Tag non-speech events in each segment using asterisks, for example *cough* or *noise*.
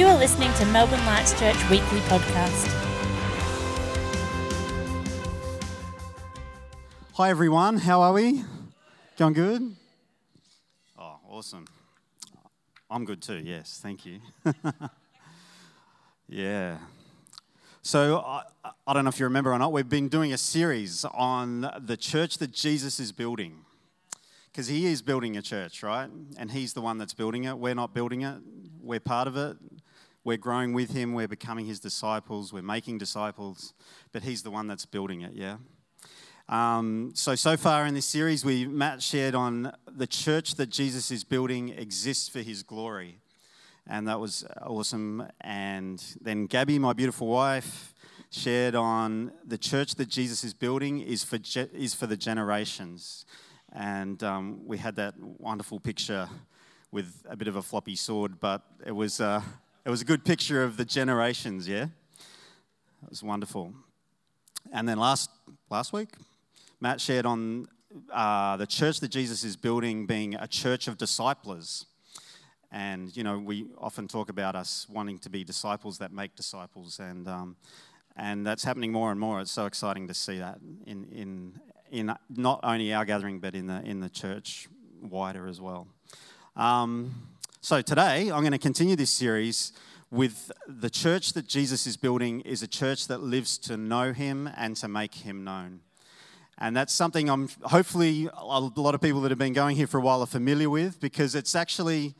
You are listening to Melbourne Lights Church Weekly Podcast. Hi everyone, how are we? Going good? Oh, awesome. I'm good too, yes, thank you. *laughs* yeah. So, I, I don't know if you remember or not, we've been doing a series on the church that Jesus is building. Because he is building a church, right? And he's the one that's building it. We're not building it, we're part of it. We're growing with him, we're becoming his disciples, we're making disciples, but he's the one that's building it, yeah? Um, so, so far in this series, we Matt shared on the church that Jesus is building exists for his glory and that was awesome. And then Gabby, my beautiful wife, shared on the church that Jesus is building is for, ge- is for the generations. And um, we had that wonderful picture with a bit of a floppy sword, but it was, uh, it was a good picture of the generations, yeah? It was wonderful. And then last, last week, Matt shared on uh, the church that Jesus is building being a church of disciples. And, you know, we often talk about us wanting to be disciples that make disciples. And, um, and that's happening more and more. It's so exciting to see that in, in, in not only our gathering, but in the, in the church wider as well. Um, so today, I'm going to continue this series with the church that Jesus is building is a church that lives to know him and to make him known. And that's something I'm hopefully a lot of people that have been going here for a while are familiar with because it's actually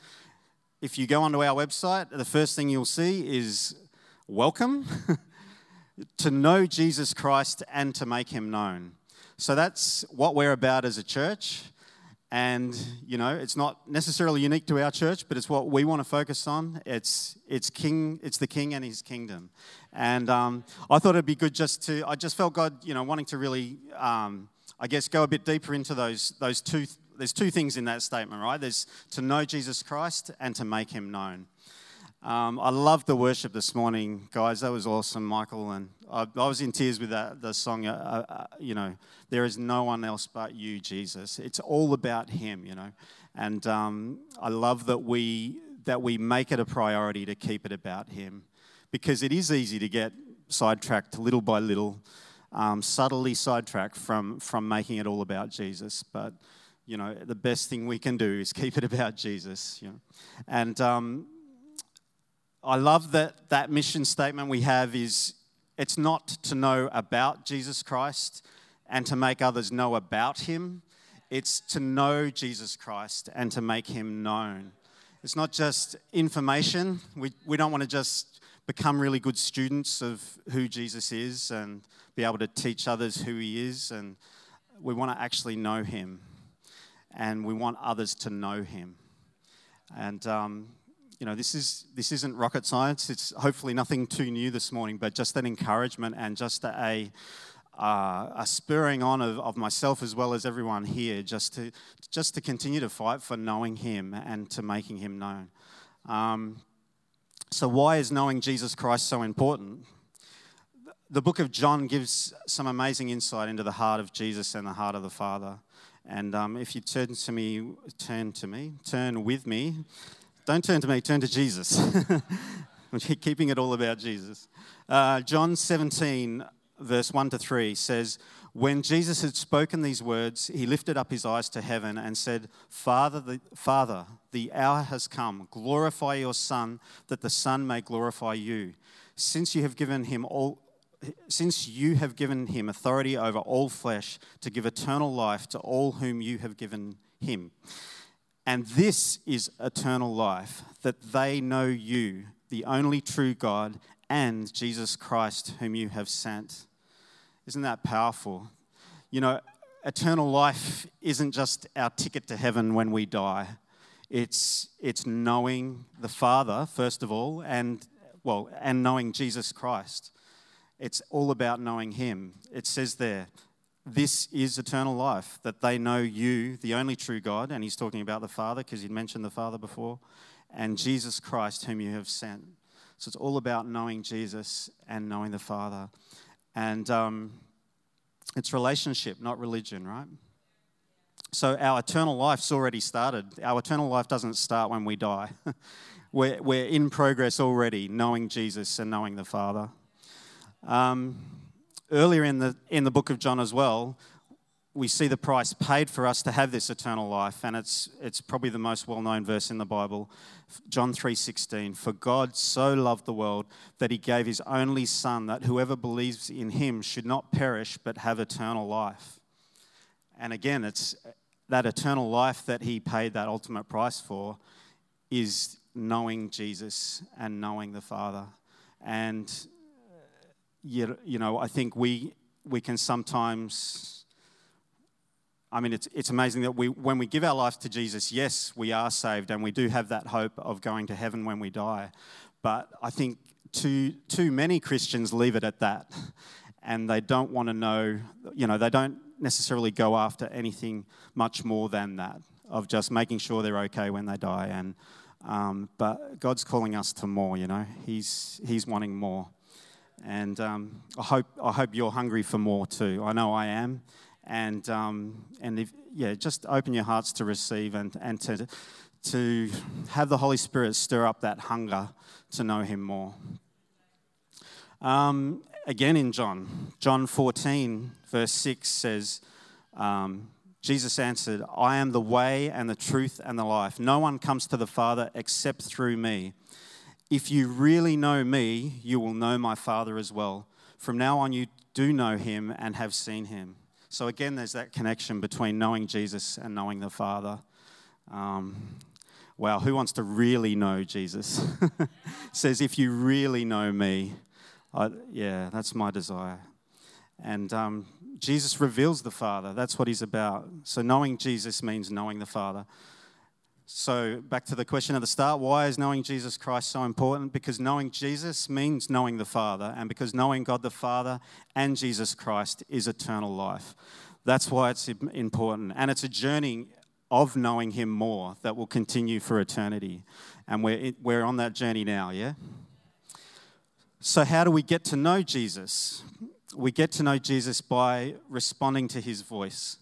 if you go onto our website, the first thing you'll see is welcome *laughs* to know Jesus Christ and to make him known. So that's what we're about as a church. And, you know, it's not necessarily unique to our church, but it's what we want to focus on. It's, it's, king, it's the king and his kingdom. And um, I thought it'd be good just to, I just felt God, you know, wanting to really, um, I guess, go a bit deeper into those, those two there's two things in that statement, right? There's to know Jesus Christ and to make him known. Um, I love the worship this morning, guys. That was awesome, Michael. And I, I was in tears with that the song. Uh, uh, you know, there is no one else but you, Jesus. It's all about Him. You know, and um, I love that we that we make it a priority to keep it about Him, because it is easy to get sidetracked little by little, um, subtly sidetracked from from making it all about Jesus. But you know, the best thing we can do is keep it about Jesus. You know? And um, I love that that mission statement we have is it's not to know about Jesus Christ and to make others know about him. It's to know Jesus Christ and to make him known. It's not just information. We, we don't want to just become really good students of who Jesus is and be able to teach others who he is. And we want to actually know him and we want others to know him. And, um, you know, this, is, this isn't rocket science. It's hopefully nothing too new this morning, but just an encouragement and just a, uh, a spurring on of, of myself as well as everyone here just to, just to continue to fight for knowing him and to making him known. Um, so, why is knowing Jesus Christ so important? The book of John gives some amazing insight into the heart of Jesus and the heart of the Father. And um, if you turn to me, turn to me, turn with me. Don't turn to me, turn to Jesus. *laughs* I'm keeping it all about Jesus. Uh, John 17, verse 1 to 3 says, When Jesus had spoken these words, he lifted up his eyes to heaven and said, Father the, Father, the hour has come. Glorify your Son, that the Son may glorify you. Since you have given him all since you have given him authority over all flesh to give eternal life to all whom you have given him. And this is eternal life, that they know you, the only true God, and Jesus Christ, whom you have sent. Isn't that powerful? You know, eternal life isn't just our ticket to heaven when we die. It's, it's knowing the Father, first of all, and, well, and knowing Jesus Christ. It's all about knowing Him. It says there, this is eternal life, that they know you, the only true God, and he's talking about the Father because he'd mentioned the Father before, and Jesus Christ, whom you have sent. So it's all about knowing Jesus and knowing the Father. And um, it's relationship, not religion, right? So our eternal life's already started. Our eternal life doesn't start when we die. *laughs* we're, we're in progress already, knowing Jesus and knowing the Father. Um, earlier in the, in the book of John as well, we see the price paid for us to have this eternal life and it's, it's probably the most well-known verse in the bible john 3.16 for god so loved the world that he gave his only son that whoever believes in him should not perish but have eternal life. And again it's that eternal life that he paid that ultimate price for is knowing jesus and knowing the father. And you, you know i think we we can sometimes I mean, it's, it's amazing that we, when we give our lives to Jesus, yes, we are saved and we do have that hope of going to heaven when we die. But I think too, too many Christians leave it at that. And they don't want to know, you know, they don't necessarily go after anything much more than that, of just making sure they're okay when they die. And, um, but God's calling us to more, you know, He's, he's wanting more. And um, I, hope, I hope you're hungry for more too. I know I am and um, and if, yeah, just open your hearts to receive and and to to have the Holy Spirit stir up that hunger to know Him more. Um, again, in John, John 14, verse 6 says, um, Jesus answered, I am the way and the truth and the life. No one comes to the Father except through me. If you really know me, you will know my Father as well. From now on, you do know him and have seen him. So, again, there's that connection between knowing Jesus and knowing the Father. Um, wow, who wants to really know Jesus? *laughs* says, if you really know me, I, yeah, that's my desire. And um, Jesus reveals the Father. That's what he's about. So, knowing Jesus means knowing the Father. So, back to the question at the start why is knowing Jesus Christ so important? Because knowing Jesus means knowing the Father, and because knowing God the Father and Jesus Christ is eternal life. That's why it's important. And it's a journey of knowing Him more that will continue for eternity. And we're, we're on that journey now, yeah? So, how do we get to know Jesus? We get to know Jesus by responding to His voice.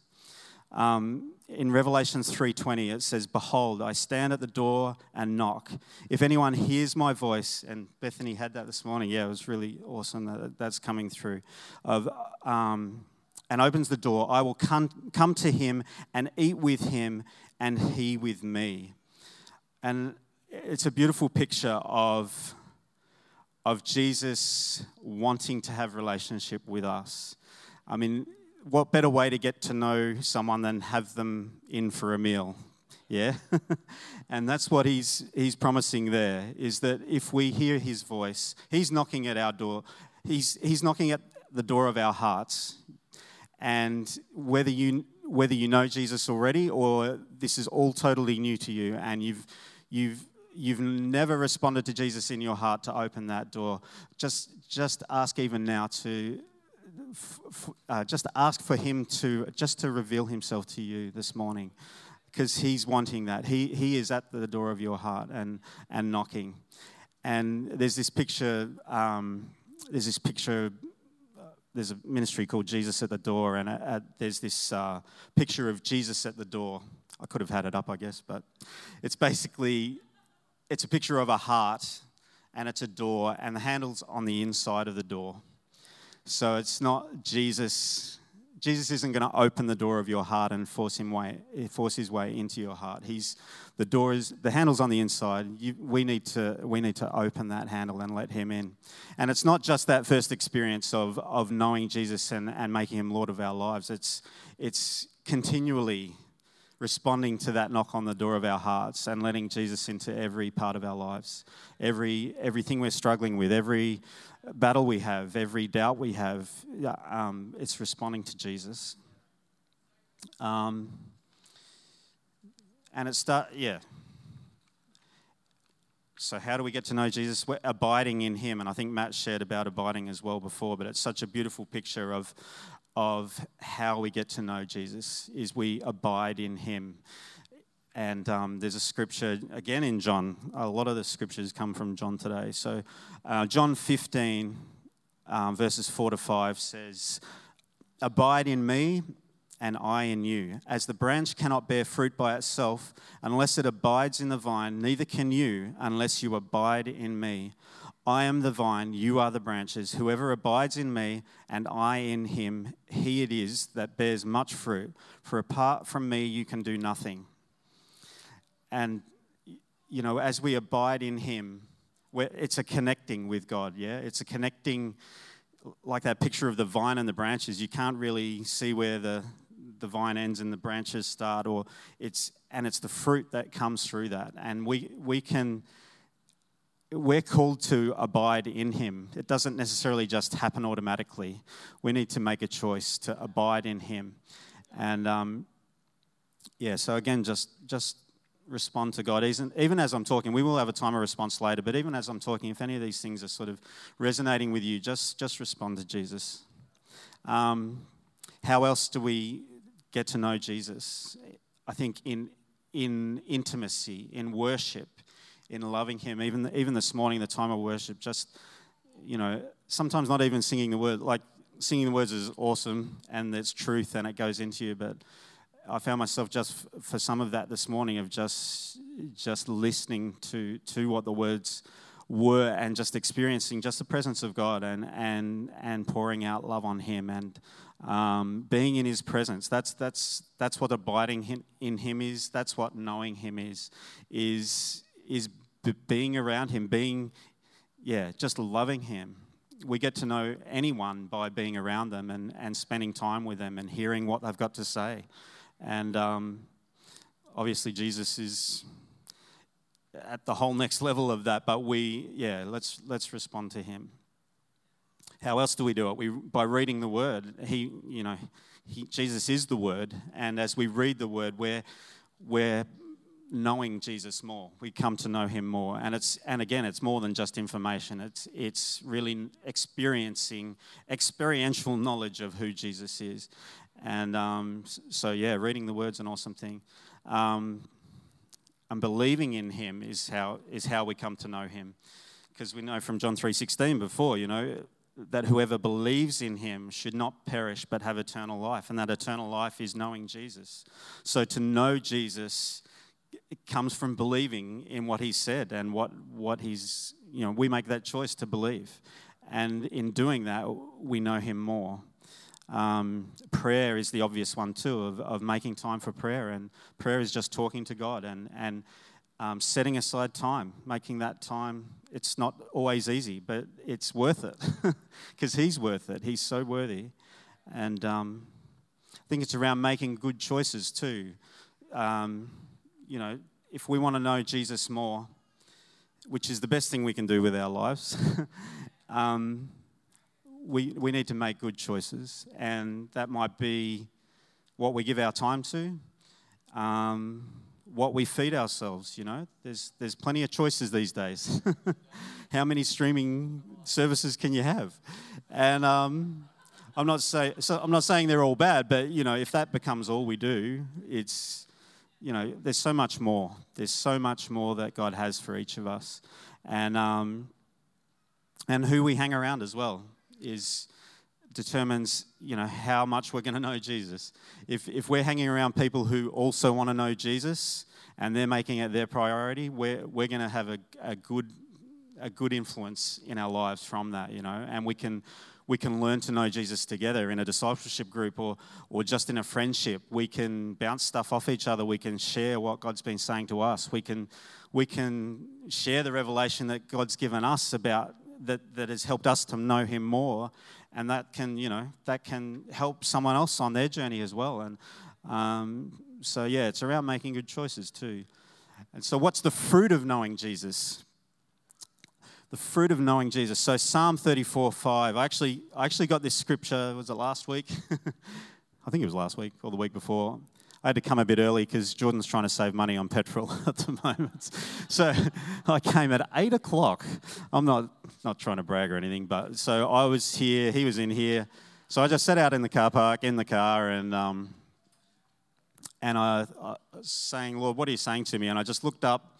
Um, in Revelations 3:20 it says behold I stand at the door and knock. If anyone hears my voice and Bethany had that this morning. Yeah it was really awesome that that's coming through. Of um, and opens the door I will come, come to him and eat with him and he with me. And it's a beautiful picture of of Jesus wanting to have relationship with us. I mean what better way to get to know someone than have them in for a meal? Yeah? *laughs* and that's what he's, he's promising there is that if we hear his voice, he's knocking at our door. He's, he's knocking at the door of our hearts. And whether you, whether you know Jesus already or this is all totally new to you and you've, you've, you've never responded to Jesus in your heart to open that door, just, just ask even now to uh, just ask for him to just to reveal himself to you this morning because he's wanting that. He, he is at the door of your heart and, and knocking. And there's this picture um, there's this picture uh, there's a ministry called jesus at the door and there's this uh, picture of jesus at the door. I could have had it up i guess but it's basically it's a picture of a heart and it's a door and the handle's on the inside of the door so it's not Jesus. Jesus isn't going to open the door of your heart and force him way, force his way into your heart. He's the door is the handle's on the inside. You, we need to we need to open that handle and let him in. And it's not just that first experience of of knowing Jesus and, and making him Lord of our lives. It's it's continually responding to that knock on the door of our hearts and letting Jesus into every part of our lives, every everything we're struggling with, every battle we have, every doubt we have, um, it's responding to Jesus. Um, and it start yeah. So how do we get to know Jesus? We're abiding in Him, and I think Matt shared about abiding as well before. But it's such a beautiful picture of of how we get to know Jesus is we abide in Him. And um, there's a scripture again in John. A lot of the scriptures come from John today. So, uh, John 15, um, verses 4 to 5 says, Abide in me, and I in you. As the branch cannot bear fruit by itself unless it abides in the vine, neither can you unless you abide in me. I am the vine, you are the branches. Whoever abides in me and I in him, he it is that bears much fruit. For apart from me, you can do nothing. And, you know, as we abide in him, it's a connecting with God, yeah? It's a connecting, like that picture of the vine and the branches. You can't really see where the, the vine ends and the branches start, or it's, and it's the fruit that comes through that. And we, we can we're called to abide in Him. It doesn't necessarily just happen automatically. We need to make a choice to abide in Him. And um, yeah, so again, just just respond to God. Isn't even as I'm talking, we will have a time of response later. But even as I'm talking, if any of these things are sort of resonating with you, just just respond to Jesus. Um, how else do we get to know Jesus? I think in in intimacy, in worship in loving Him. Even even this morning, the time of worship, just you know, sometimes not even singing the word. Like singing the words is awesome and it's truth and it goes into you, but I found myself just for some of that this morning of just just listening to to what the words were and just experiencing just the presence of God and and and pouring out love on Him and um, being in His presence. That's that's that's what abiding in Him is. That's what knowing Him is. Is is being around him, being, yeah, just loving him. We get to know anyone by being around them and, and spending time with them and hearing what they've got to say. And um, obviously, Jesus is at the whole next level of that, but we, yeah, let's, let's respond to him. How else do we do it? We, by reading the word. He, you know, he, Jesus is the word. And as we read the word, we're, we're knowing Jesus more. We come to know him more. And it's and again, it's more than just information. It's it's really experiencing experiential knowledge of who Jesus is. And um, so yeah, reading the word's an awesome thing. Um, and believing in him is how is how we come to know him. Because we know from John 3:16 before, you know, that whoever believes in him should not perish but have eternal life and that eternal life is knowing Jesus. So to know Jesus comes from believing in what he said and what, what he's, you know, we make that choice to believe. And in doing that, we know him more. Um, prayer is the obvious one too, of, of making time for prayer. And prayer is just talking to God and, and um, setting aside time, making that time. It's not always easy, but it's worth it *laughs* because he's worth it. He's so worthy. And um, I think it's around making good choices too. Um, you know, if we want to know Jesus more, which is the best thing we can do with our lives, *laughs* um, we, we need to make good choices. And that might be what we give our time to, um, what we feed ourselves, you know. There's, there's plenty of choices these days. *laughs* How many streaming services can you have? And um, I'm, not say, so I'm not saying they're all bad, but, you know, if that becomes all we do, it's, you know, there's so much more. There's so much more that God has for each of us, and um, and who we hang around as well is determines you know how much we're going to know Jesus. If if we're hanging around people who also want to know Jesus and they're making it their priority, we're we're going to have a, a good a good influence in our lives from that, you know, and we can we can learn to know Jesus together in a discipleship group or, or just in a friendship. We can bounce stuff off each other. We can share what God's been saying to us. We can, we can share the revelation that God's given us about that, that has helped us to know Him more. And that can, you know, that can help someone else on their journey as well. And um, so, yeah, it's around making good choices too. And so, what's the fruit of knowing Jesus? the fruit of knowing Jesus. So Psalm 34, 5. I actually, I actually got this scripture, was it last week? *laughs* I think it was last week or the week before. I had to come a bit early because Jordan's trying to save money on petrol *laughs* at the moment. So I came at eight o'clock. I'm not not trying to brag or anything, but so I was here, he was in here. So I just sat out in the car park in the car and um, and I, I saying, Lord, what are you saying to me? And I just looked up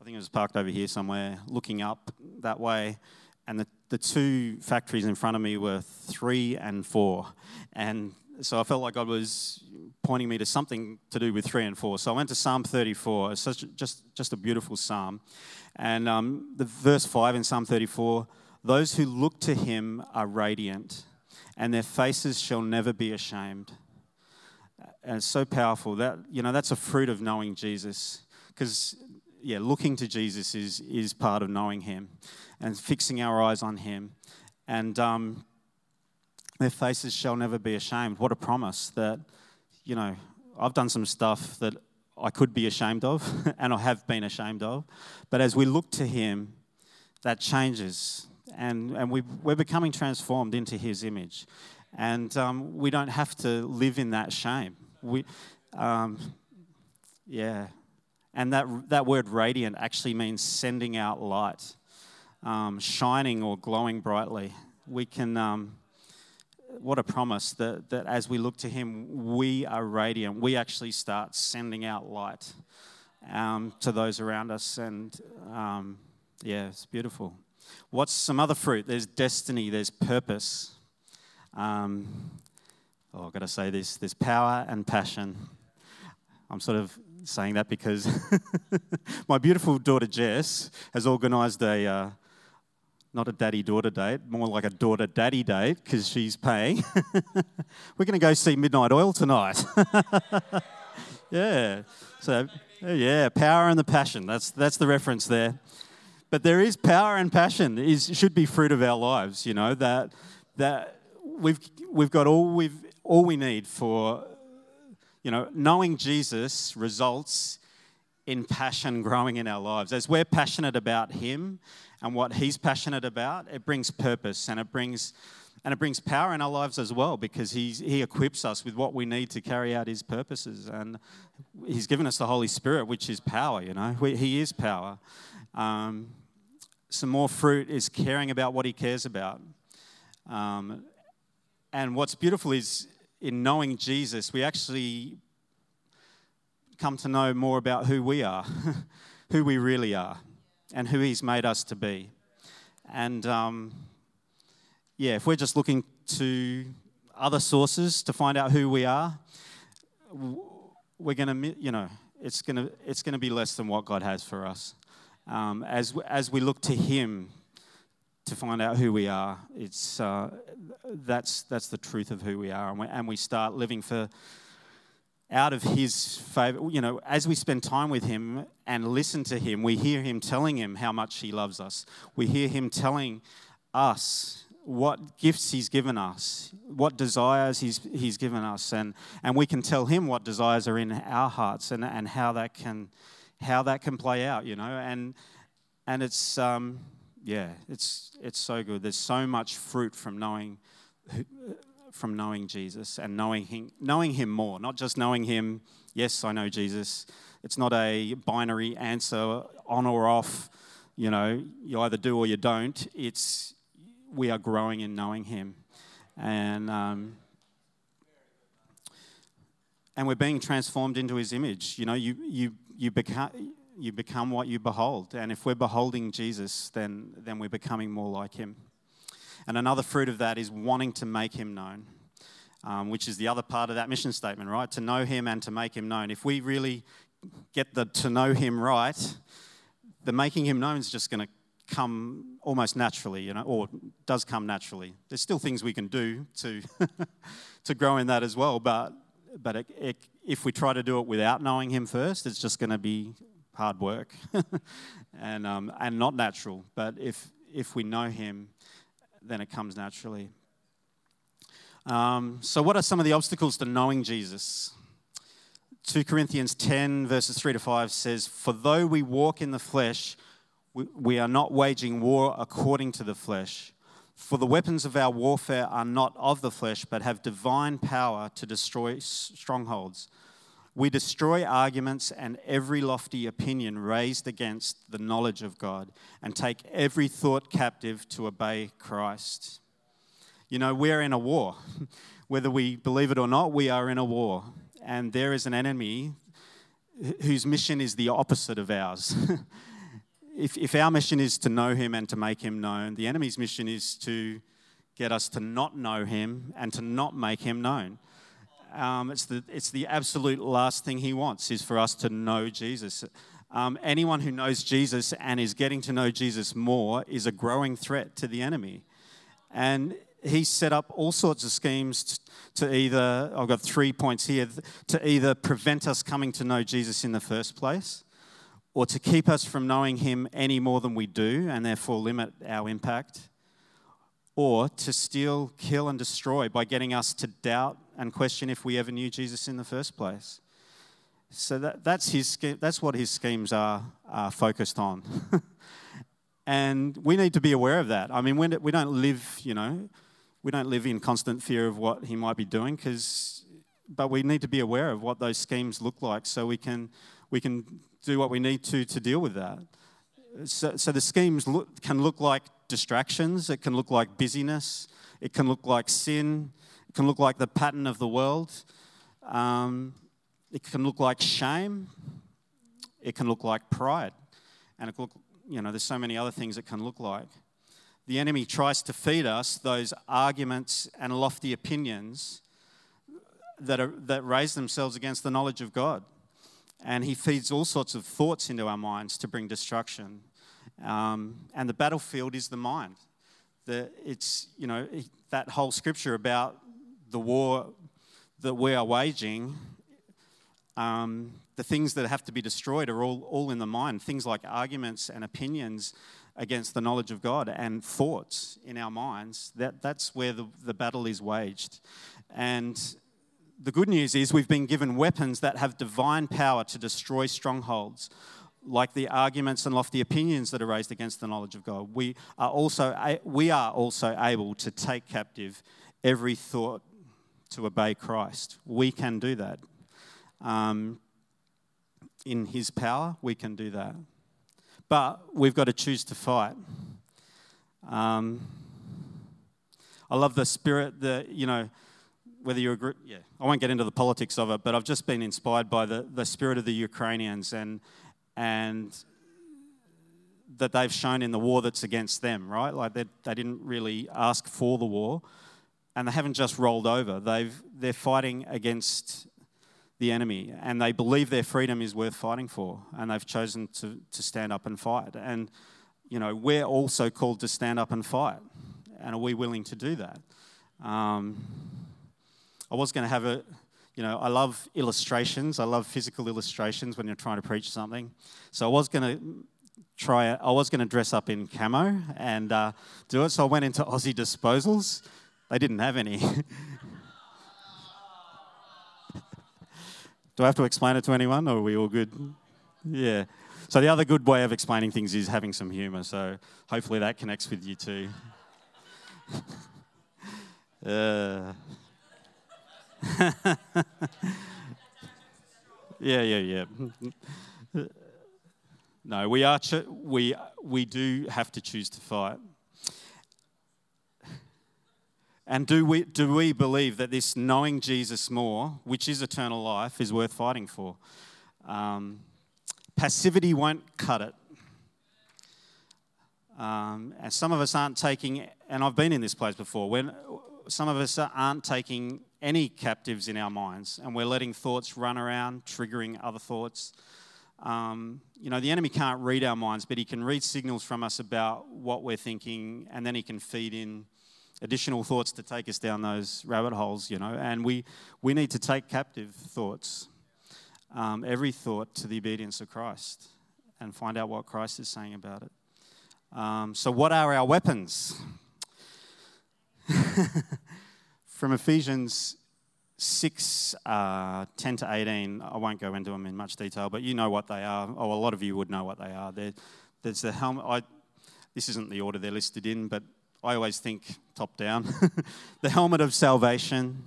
I think it was parked over here somewhere, looking up that way. And the, the two factories in front of me were three and four. And so I felt like God was pointing me to something to do with three and four. So I went to Psalm 34. It's such, just, just a beautiful psalm. And um, the verse five in Psalm 34 those who look to him are radiant, and their faces shall never be ashamed. And it's so powerful that, you know, that's a fruit of knowing Jesus. Because, yeah, looking to Jesus is, is part of knowing him and fixing our eyes on him. And um, their faces shall never be ashamed. What a promise that, you know, I've done some stuff that I could be ashamed of *laughs* and I have been ashamed of. But as we look to Him, that changes and, and we, we're becoming transformed into His image. And um, we don't have to live in that shame. We, um, yeah. And that, that word radiant actually means sending out light, um, shining or glowing brightly. We can um, what a promise that, that as we look to Him, we are radiant. We actually start sending out light um, to those around us. And um, yeah, it's beautiful. What's some other fruit? There's destiny, there's purpose. Um, oh, I've got to say this there's power and passion. I'm sort of saying that because *laughs* my beautiful daughter Jess has organised a. Uh, not a daddy daughter date, more like a daughter daddy date because she's paying. *laughs* We're going to go see Midnight Oil tonight. *laughs* yeah. So, yeah, power and the passion. That's, that's the reference there. But there is power and passion. It should be fruit of our lives, you know, that, that we've, we've got all, we've, all we need for, you know, knowing Jesus results in passion growing in our lives. As we're passionate about Him and what He's passionate about, it brings purpose and it brings and it brings power in our lives as well because he's, He equips us with what we need to carry out His purposes. And He's given us the Holy Spirit, which is power, you know. We, he is power. Um, some more fruit is caring about what He cares about. Um, and what's beautiful is in knowing Jesus, we actually come to know more about who we are, *laughs* who we really are and who He's made us to be. And um, yeah, if we're just looking to other sources to find out who we are, we're going to, you know, it's going to it's going to be less than what God has for us. Um, as as we look to Him to find out who we are, it's uh, that's that's the truth of who we are, and we, and we start living for out of his favor. You know, as we spend time with him and listen to him, we hear him telling him how much he loves us. We hear him telling us what gifts he's given us, what desires he's, he's given us, and, and we can tell him what desires are in our hearts and, and how that can how that can play out, you know, and and it's um, yeah, it's it's so good. There's so much fruit from knowing from knowing Jesus and knowing him, knowing him more, not just knowing him, yes, I know Jesus. It's not a binary answer on or off, you know, you either do or you don't. It's we are growing in knowing him. And, um, and we're being transformed into his image. You know, you, you, you, become, you become what you behold. And if we're beholding Jesus, then, then we're becoming more like him. And another fruit of that is wanting to make him known, um, which is the other part of that mission statement, right? To know him and to make him known. If we really get the to know him right, the making him known is just going to come almost naturally, you know, or does come naturally. There's still things we can do to *laughs* to grow in that as well, but but it, it, if we try to do it without knowing him first, it's just going to be hard work *laughs* and um, and not natural. But if if we know him then it comes naturally. Um, so, what are some of the obstacles to knowing Jesus? 2 Corinthians 10, verses 3 to 5 says, For though we walk in the flesh, we, we are not waging war according to the flesh. For the weapons of our warfare are not of the flesh, but have divine power to destroy strongholds. We destroy arguments and every lofty opinion raised against the knowledge of God and take every thought captive to obey Christ. You know, we're in a war. *laughs* Whether we believe it or not, we are in a war. And there is an enemy whose mission is the opposite of ours. *laughs* if, if our mission is to know him and to make him known, the enemy's mission is to get us to not know him and to not make him known. Um, it's, the, it's the absolute last thing he wants is for us to know Jesus. Um, anyone who knows Jesus and is getting to know Jesus more is a growing threat to the enemy. And he set up all sorts of schemes to either, I've got three points here, to either prevent us coming to know Jesus in the first place, or to keep us from knowing him any more than we do and therefore limit our impact, or to steal, kill, and destroy by getting us to doubt and question if we ever knew Jesus in the first place. So that, that's, his, that's what his schemes are, are focused on. *laughs* and we need to be aware of that. I mean, we don't live, you know, we don't live in constant fear of what he might be doing, because, but we need to be aware of what those schemes look like so we can, we can do what we need to to deal with that. So, so the schemes look, can look like distractions, it can look like busyness, it can look like sin, it can look like the pattern of the world. Um, it can look like shame. It can look like pride. And it look, you know, there's so many other things it can look like. The enemy tries to feed us those arguments and lofty opinions that, are, that raise themselves against the knowledge of God. And he feeds all sorts of thoughts into our minds to bring destruction. Um, and the battlefield is the mind. The, it's, you know, that whole scripture about the war that we are waging um, the things that have to be destroyed are all, all in the mind. Things like arguments and opinions against the knowledge of God and thoughts in our minds. That, that's where the, the battle is waged. And the good news is we've been given weapons that have divine power to destroy strongholds, like the arguments and lofty opinions that are raised against the knowledge of God. We are also, we are also able to take captive every thought to obey Christ. We can do that. Um, in His power, we can do that. But we've got to choose to fight. Um, I love the spirit that, you know, whether you're a group, yeah, I won't get into the politics of it, but I've just been inspired by the, the spirit of the Ukrainians and, and that they've shown in the war that's against them, right? Like they, they didn't really ask for the war and they haven't just rolled over. They've, they're fighting against the enemy and they believe their freedom is worth fighting for and they've chosen to, to stand up and fight. And, you know, we're also called to stand up and fight. And are we willing to do that? Um, I was going to have a, you know, I love illustrations. I love physical illustrations when you're trying to preach something. So I was going to try I was going to dress up in camo and uh, do it. So I went into Aussie Disposals. They didn't have any. *laughs* Do I have to explain it to anyone, or are we all good? Yeah. So the other good way of explaining things is having some humour. So hopefully that connects with you too. *laughs* uh. *laughs* yeah, yeah, yeah. No, we are. Cho- we we do have to choose to fight. And do we, do we believe that this knowing Jesus more, which is eternal life, is worth fighting for? Um, passivity won't cut it. Um, and some of us aren't taking, and I've been in this place before, when some of us aren't taking any captives in our minds and we're letting thoughts run around, triggering other thoughts. Um, you know, the enemy can't read our minds, but he can read signals from us about what we're thinking, and then he can feed in additional thoughts to take us down those rabbit holes, you know, and we, we need to take captive thoughts, um, every thought to the obedience of Christ and find out what Christ is saying about it. Um, so, what are our weapons? *laughs* From Ephesians 6 uh, 10 to 18, I won't go into them in much detail, but you know what they are. Oh, a lot of you would know what they are. They're, there's the helmet. I, this isn't the order they're listed in, but I always think top down. *laughs* the helmet of salvation,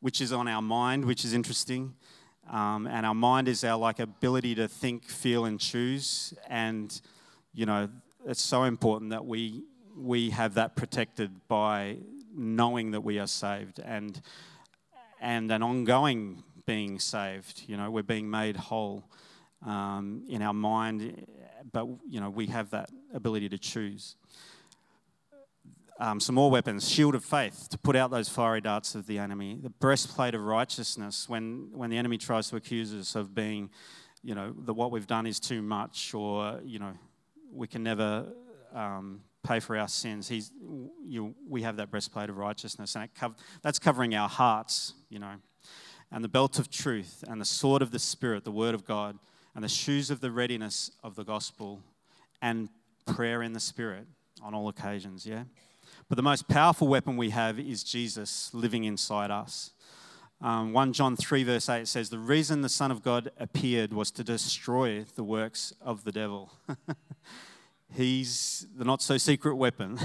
which is on our mind, which is interesting. Um, and our mind is our like ability to think, feel, and choose. And you know, it's so important that we we have that protected by knowing that we are saved and and an ongoing being saved. You know, we're being made whole um, in our mind, but you know, we have that ability to choose um, some more weapons shield of faith to put out those fiery darts of the enemy, the breastplate of righteousness when, when the enemy tries to accuse us of being, you know, that what we've done is too much or, you know, we can never um, pay for our sins. He's, you, we have that breastplate of righteousness, and co- that's covering our hearts, you know, and the belt of truth, and the sword of the Spirit, the Word of God, and the shoes of the readiness of the gospel, and prayer in the Spirit on all occasions, yeah? But the most powerful weapon we have is Jesus living inside us. Um, 1 John 3, verse 8 says, The reason the Son of God appeared was to destroy the works of the devil. *laughs* He's the not so secret weapon.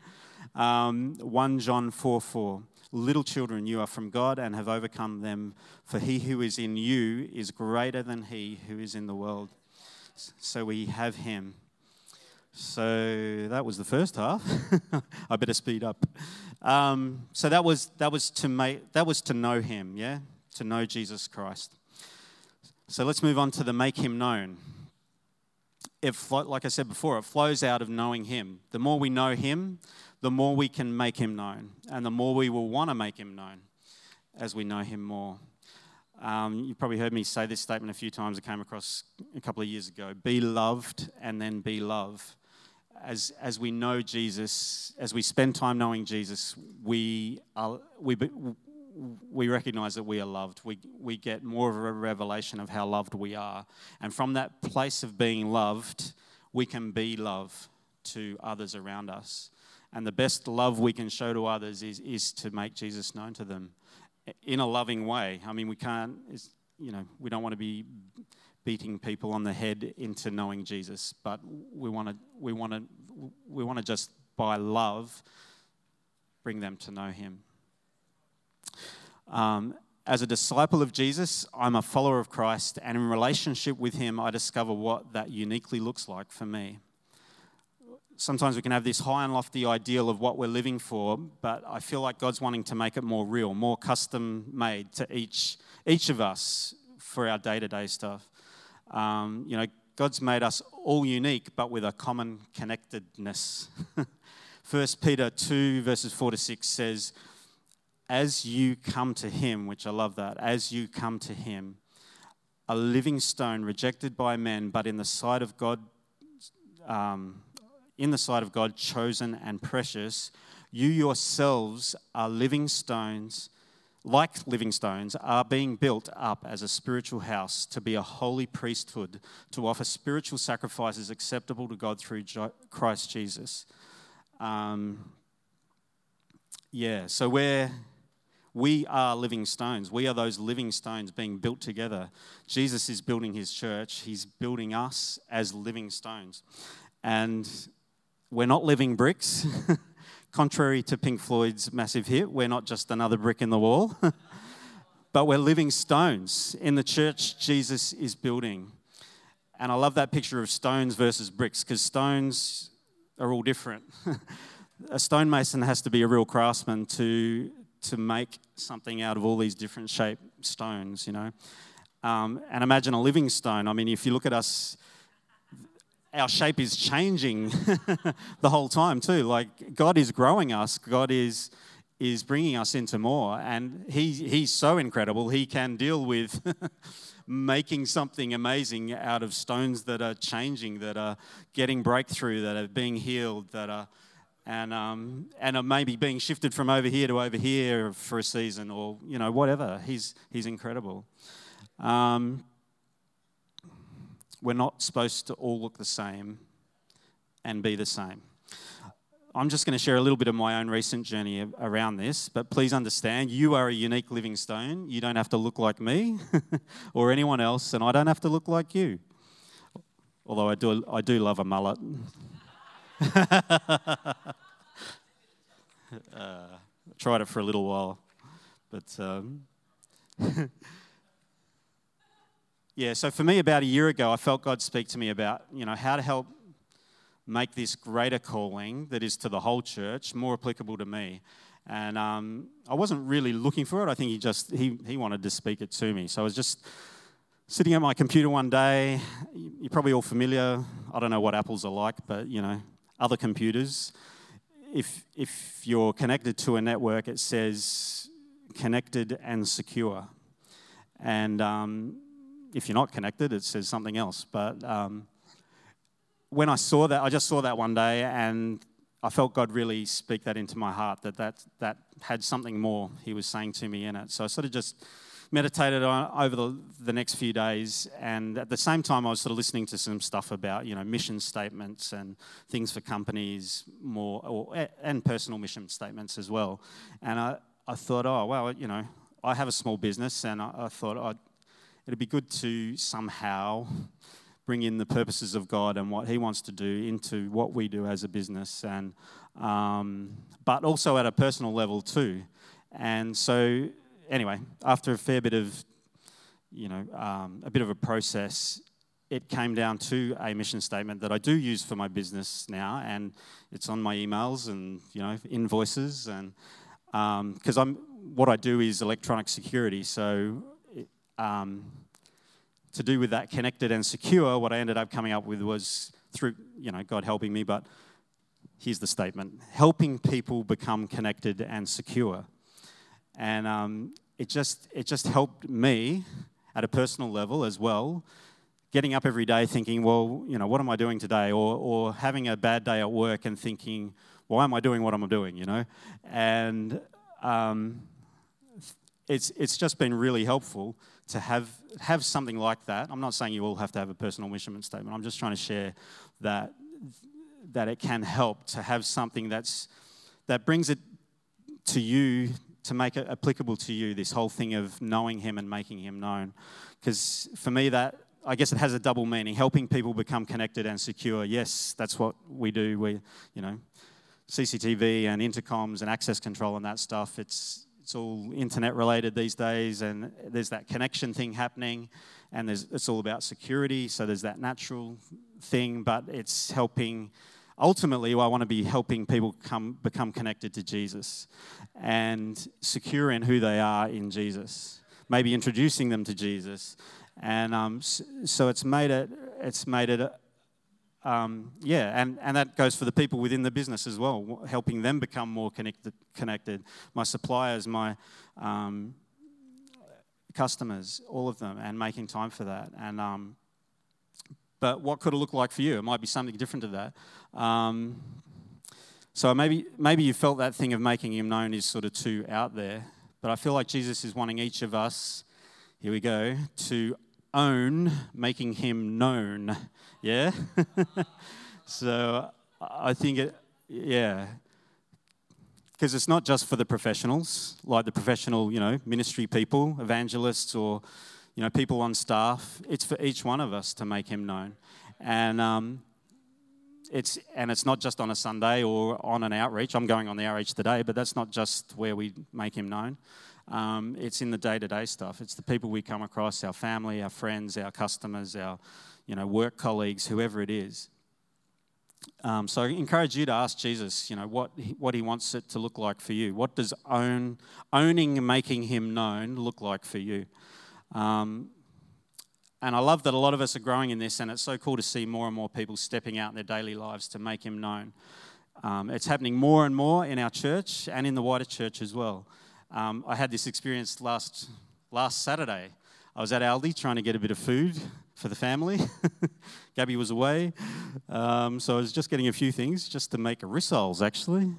*laughs* um, 1 John 4 4. Little children, you are from God and have overcome them, for he who is in you is greater than he who is in the world. So we have him. So that was the first half. *laughs* I better speed up. Um, so that was that was to make that was to know Him, yeah, to know Jesus Christ. So let's move on to the make Him known. It, like I said before, it flows out of knowing Him. The more we know Him, the more we can make Him known, and the more we will want to make Him known as we know Him more. Um, you probably heard me say this statement a few times. It came across a couple of years ago. Be loved and then be love as, as we know Jesus, as we spend time knowing Jesus, we, are, we, we recognize that we are loved. We, we get more of a revelation of how loved we are. And from that place of being loved, we can be love to others around us. And the best love we can show to others is, is to make Jesus known to them in a loving way. I mean, we can't, you know, we don't want to be beating people on the head into knowing Jesus, but we want to we want to we want to just by love bring them to know Him. Um, as a disciple of Jesus, I'm a follower of Christ, and in relationship with Him, I discover what that uniquely looks like for me. Sometimes we can have this high and lofty ideal of what we're living for, but I feel like God's wanting to make it more real, more custom made to each, each of us for our day to day stuff. Um, you know, God's made us all unique, but with a common connectedness. *laughs* 1 Peter 2, verses 4 to 6 says, As you come to him, which I love that, as you come to him, a living stone rejected by men, but in the sight of God, um, in the sight of God, chosen and precious, you yourselves are living stones like living stones, are being built up as a spiritual house to be a holy priesthood, to offer spiritual sacrifices acceptable to God through Christ Jesus. Um, yeah, so we're, we are living stones. We are those living stones being built together. Jesus is building his church, he's building us as living stones. And we're not living bricks. *laughs* Contrary to Pink Floyd's massive hit, we're not just another brick in the wall, *laughs* but we're living stones in the church Jesus is building. And I love that picture of stones versus bricks because stones are all different. *laughs* a stonemason has to be a real craftsman to, to make something out of all these different shaped stones, you know. Um, and imagine a living stone. I mean, if you look at us our shape is changing *laughs* the whole time too. Like God is growing us. God is is bringing us into more, and he he's so incredible. He can deal with. *laughs* making something amazing out of stones that are changing, that are getting breakthrough, that are being healed, that are and um, and are maybe being shifted from over here to over here for a season, or you know whatever. He's he's incredible. Um, we're not supposed to all look the same and be the same. I'm just going to share a little bit of my own recent journey around this, but please understand you are a unique living stone. You don't have to look like me *laughs* or anyone else, and I don't have to look like you. Although I do, I do love a mullet. *laughs* uh, tried it for a little while, but um, *laughs* yeah, so for me, about a year ago, I felt God speak to me about, you know, how to help make this greater calling that is to the whole church more applicable to me. And um, I wasn't really looking for it. I think he just, he, he wanted to speak it to me. So I was just sitting at my computer one day. You're probably all familiar. I don't know what apples are like, but, you know, other computers. if, if you're connected to a network, it says connected and secure. And um, if you're not connected, it says something else. But um, when I saw that, I just saw that one day and I felt God really speak that into my heart that that, that had something more He was saying to me in it. So I sort of just meditated on over the, the next few days, and at the same time, I was sort of listening to some stuff about you know mission statements and things for companies, more or, and personal mission statements as well. And I, I thought, oh well, you know, I have a small business, and I, I thought I'd, it'd be good to somehow bring in the purposes of God and what He wants to do into what we do as a business, and um, but also at a personal level too. And so, anyway, after a fair bit of, you know, um, a bit of a process, it came down to a mission statement that I do use for my business now, and it's on my emails and you know invoices, and because um, I'm what I do is electronic security, so. Um, to do with that connected and secure, what I ended up coming up with was through, you know, God helping me, but here's the statement helping people become connected and secure. And um, it, just, it just helped me at a personal level as well, getting up every day thinking, well, you know, what am I doing today? Or, or having a bad day at work and thinking, why am I doing what I'm doing, you know? And um, it's, it's just been really helpful to have, have something like that. I'm not saying you all have to have a personal mission statement. I'm just trying to share that, that it can help to have something that's, that brings it to you to make it applicable to you, this whole thing of knowing Him and making Him known. Because for me, that I guess it has a double meaning helping people become connected and secure. Yes, that's what we do. We, you know, CCTV and intercoms and access control and that stuff. It's it's all internet related these days, and there's that connection thing happening, and it's all about security. So there's that natural thing, but it's helping. Ultimately, I want to be helping people come, become connected to Jesus and secure in who they are in Jesus. Maybe introducing them to Jesus, and um, so it's made it. It's made it um, yeah, and, and that goes for the people within the business as well, helping them become more connected. connected. My suppliers, my um, customers, all of them, and making time for that. And um, but what could it look like for you? It might be something different to that. Um, so maybe maybe you felt that thing of making him known is sort of too out there. But I feel like Jesus is wanting each of us, here we go, to own making him known. Yeah? *laughs* so I think it, yeah. Because it's not just for the professionals, like the professional, you know, ministry people, evangelists, or, you know, people on staff. It's for each one of us to make him known. And, um, it's, and it's not just on a Sunday or on an outreach. I'm going on the outreach today, but that's not just where we make him known. Um, it's in the day-to-day stuff. It's the people we come across, our family, our friends, our customers, our you know work colleagues, whoever it is. Um, so I encourage you to ask Jesus, you know, what what he wants it to look like for you. What does own owning and making him known look like for you? Um, and I love that a lot of us are growing in this, and it's so cool to see more and more people stepping out in their daily lives to make him known. Um, it's happening more and more in our church and in the wider church as well. Um, I had this experience last, last Saturday. I was at Aldi trying to get a bit of food for the family. *laughs* Gabby was away. Um, so I was just getting a few things just to make rissoles, actually.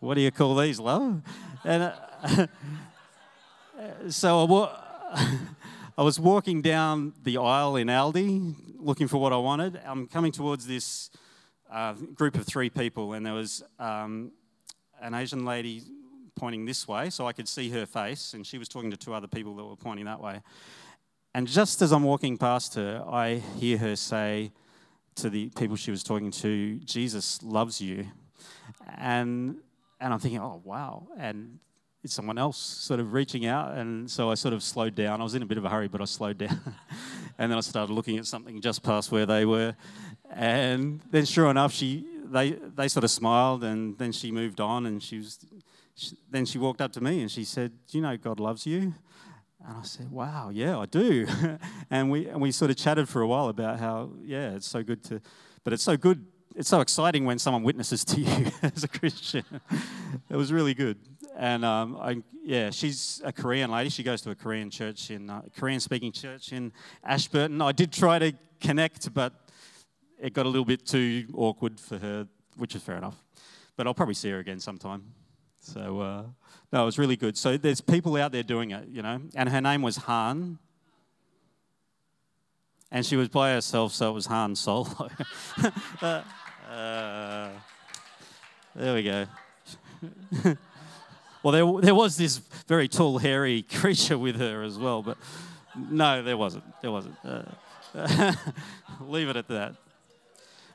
What do you call these, love? And uh, *laughs* so I, wa- *laughs* I was walking down the aisle in Aldi looking for what I wanted. I'm coming towards this uh, group of three people, and there was um, an Asian lady pointing this way, so I could see her face, and she was talking to two other people that were pointing that way. And just as I'm walking past her, I hear her say to the people she was talking to, Jesus loves you. And, and I'm thinking, oh, wow. And it's someone else sort of reaching out. And so I sort of slowed down. I was in a bit of a hurry, but I slowed down. *laughs* and then I started looking at something just past where they were. And then, sure enough, she, they, they sort of smiled and then she moved on and she was she, then she walked up to me and she said, Do you know God loves you? And I said, Wow, yeah, I do. *laughs* and, we, and we sort of chatted for a while about how, yeah, it's so good to, but it's so good it's so exciting when someone witnesses to *laughs* you as a Christian. it was really good. And um, I, yeah, she's a Korean lady. She goes to a Korean church in uh, Korean speaking church in Ashburton. I did try to connect, but it got a little bit too awkward for her, which is fair enough. But I'll probably see her again sometime. So uh, no, it was really good. So there's people out there doing it, you know. And her name was Han, and she was by herself, so it was Han Solo. *laughs* uh, uh, there we go. *laughs* well, there, there was this very tall, hairy *laughs* creature with her as well, but no, there wasn't. There wasn't. Uh, leave it at that.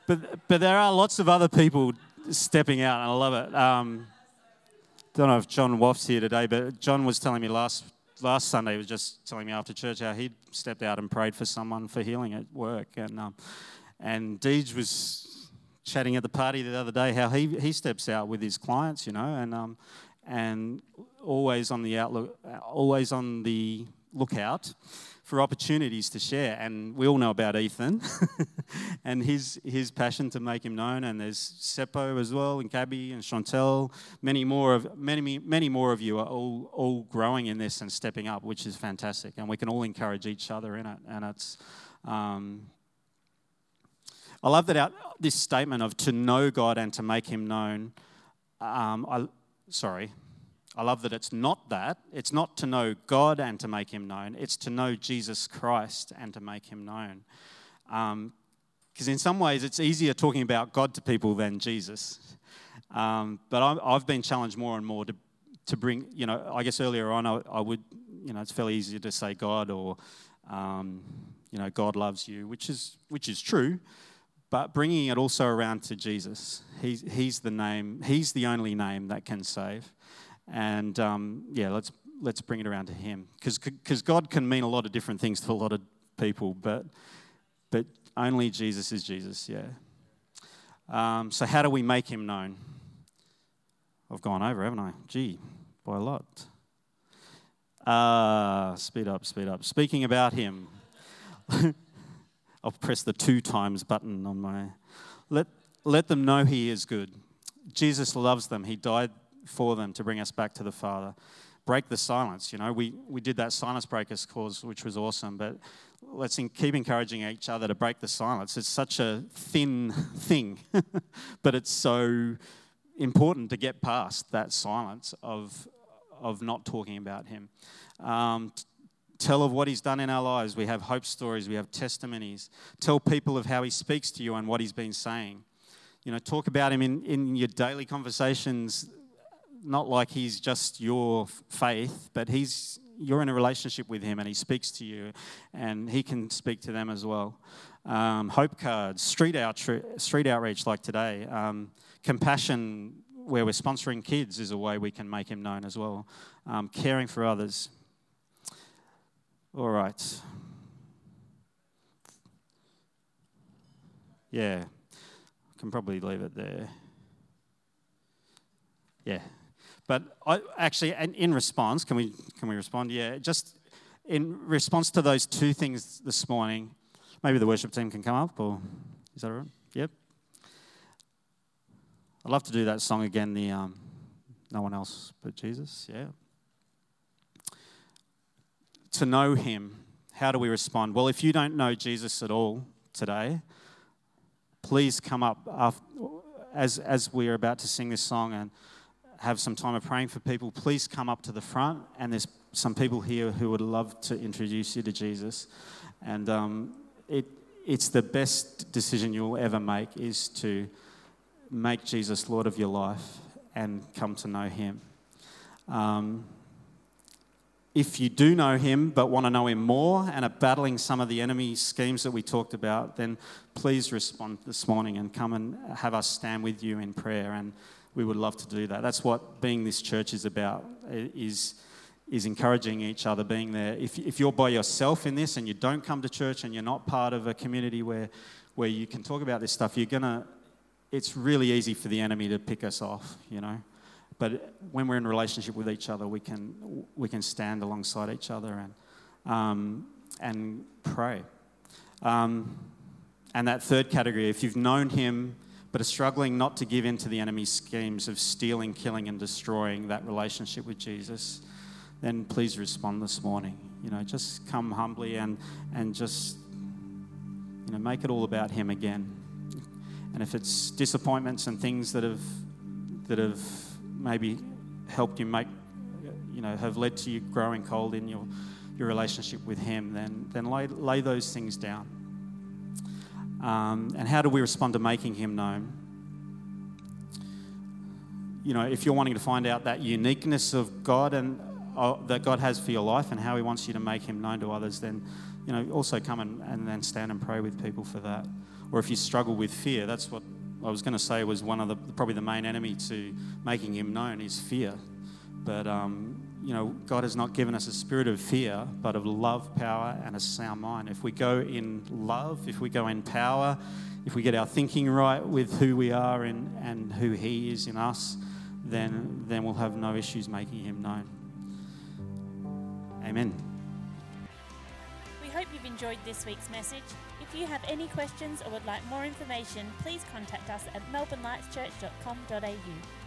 But, but there are lots of other people stepping out, and I love it. Um, don't know if John Woff's here today, but John was telling me last last Sunday, he was just telling me after church how he'd stepped out and prayed for someone for healing at work. And, um, and Deej was chatting at the party the other day how he, he steps out with his clients, you know, and, um, and always on the outlook, always on the lookout for opportunities to share. And we all know about Ethan *laughs* and his, his passion to make him known. And there's Seppo as well, and Gabby and Chantel. Many more of many many more of you are all all growing in this and stepping up, which is fantastic. And we can all encourage each other in it. And it's. Um, I love that out this statement of to know God and to make Him known. Um, I, sorry, I love that it's not that. It's not to know God and to make him known, it's to know Jesus Christ and to make him known. Because um, in some ways, it's easier talking about God to people than Jesus. Um, but i have been challenged more and more to, to bring, you know, I guess earlier on I, I would, you know, it's fairly easy to say God or, um, you know, God loves you, which is, which is true but bringing it also around to Jesus. He's, he's the name, he's the only name that can save. And um, yeah, let's let's bring it around to Him, because because God can mean a lot of different things to a lot of people, but but only Jesus is Jesus. Yeah. Um, so how do we make Him known? I've gone over, haven't I? Gee, by a lot. Uh, speed up, speed up. Speaking about Him, *laughs* I'll press the two times button on my. Let let them know He is good. Jesus loves them. He died for them to bring us back to the Father. Break the silence. You know, we, we did that silence breakers course, which was awesome, but let's in, keep encouraging each other to break the silence. It's such a thin *laughs* thing, *laughs* but it's so important to get past that silence of, of not talking about Him. Um, tell of what He's done in our lives. We have hope stories, we have testimonies. Tell people of how He speaks to you and what He's been saying. You know, talk about Him in, in your daily conversations not like he's just your faith, but he's you're in a relationship with him and he speaks to you and he can speak to them as well. Um, hope cards, street, outri- street outreach like today, um, compassion where we're sponsoring kids is a way we can make him known as well. Um, caring for others. All right. Yeah, I can probably leave it there. Yeah. But I, actually, in response, can we, can we respond? Yeah, just in response to those two things this morning, maybe the worship team can come up, or is that right? Yep. I'd love to do that song again, the um, No One Else But Jesus, yeah. To know Him, how do we respond? Well, if you don't know Jesus at all today, please come up after, as, as we are about to sing this song and have some time of praying for people, please come up to the front. And there's some people here who would love to introduce you to Jesus. And um, it, it's the best decision you'll ever make is to make Jesus Lord of your life and come to know Him. Um, if you do know Him but want to know Him more and are battling some of the enemy schemes that we talked about, then please respond this morning and come and have us stand with you in prayer and we would love to do that. That's what being this church is about, is, is encouraging each other, being there. If, if you're by yourself in this and you don't come to church and you're not part of a community where, where you can talk about this stuff, you're going to, it's really easy for the enemy to pick us off, you know. But when we're in relationship with each other, we can, we can stand alongside each other and, um, and pray. Um, and that third category, if you've known him, but are struggling not to give in to the enemy's schemes of stealing, killing, and destroying that relationship with Jesus, then please respond this morning. You know, just come humbly and, and just, you know, make it all about Him again. And if it's disappointments and things that have, that have maybe helped you make, you know, have led to you growing cold in your, your relationship with Him, then, then lay, lay those things down. Um, and how do we respond to making Him known? You know, if you're wanting to find out that uniqueness of God and uh, that God has for your life and how He wants you to make Him known to others, then, you know, also come and, and then stand and pray with people for that. Or if you struggle with fear, that's what I was going to say was one of the probably the main enemy to making Him known is fear. But um, you know, God has not given us a spirit of fear, but of love, power, and a sound mind. If we go in love, if we go in power, if we get our thinking right with who we are and, and who He is in us, then, then we'll have no issues making Him known. Amen. We hope you've enjoyed this week's message. If you have any questions or would like more information, please contact us at melbournelightschurch.com.au.